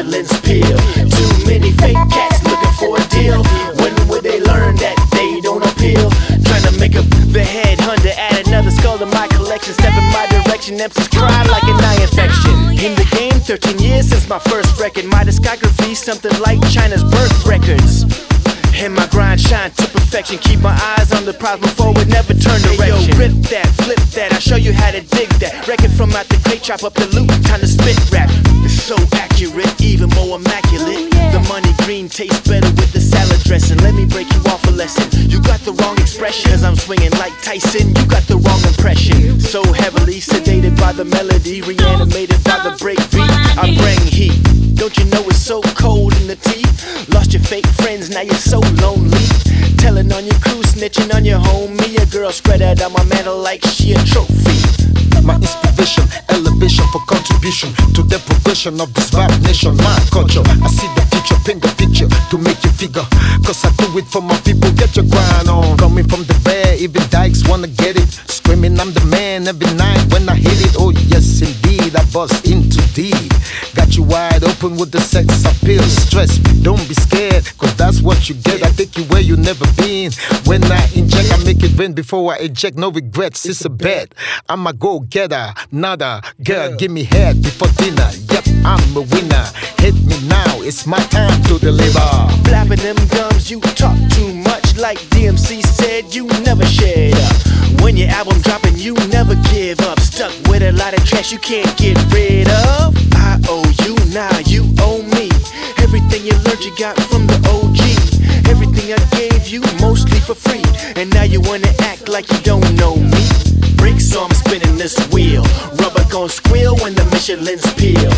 Michelin's pill. Too many fake cats looking for a deal. When would they learn that they don't appeal? Trying to make up the head hunter, add another skull to my collection. Step in my direction, MCs cry like an eye infection. In the game, 13 years since my first record. My discography, something like China's birth records. And my grind shine to perfection. Keep my eyes on the prize before it never turn direction. Hey, yo, rip that, flip that. I show you how to dig that. Record from out the crate, chop up the loot. Time to spit rap. Tastes better with the salad dressing. Let me break you off a lesson. You got the wrong expression. Cause I'm swinging like Tyson. You got the wrong impression. So heavily sedated by the melody, reanimated by the break beat. I bring heat. Don't you know it's so cold in the teeth? Lost your fake friends, now you're so lonely. Telling on your crew, snitching on your homie. A girl spread out on my mantle like she a trophy. My inspiration, elevation for contribution to the progression of this rap nation, my culture. For my people, get your grind on. Coming from the bear, even dykes wanna get it. Screaming, I'm the man every night when I hit it. Oh, yes, indeed, I bust into deed. Got you wide open with the sex appeal. Stress, don't be scared, cause that's what you get. I take you where you never been. When I inject, I make it rain before I eject. No regrets, it's a bet. I'm a go getter, nada. Girl, give me head before dinner. Yep, I'm a winner. Hit me now, it's my time to deliver. Flapping album dropping, you never give up. Stuck with a lot of trash you can't get rid of. I owe you, now you owe me. Everything you learned, you got from the OG. Everything I gave you, mostly for free. And now you wanna act like you don't know me. Bricks, so I'm spinning this wheel. Rubber gon' squeal when the Michelin's peel.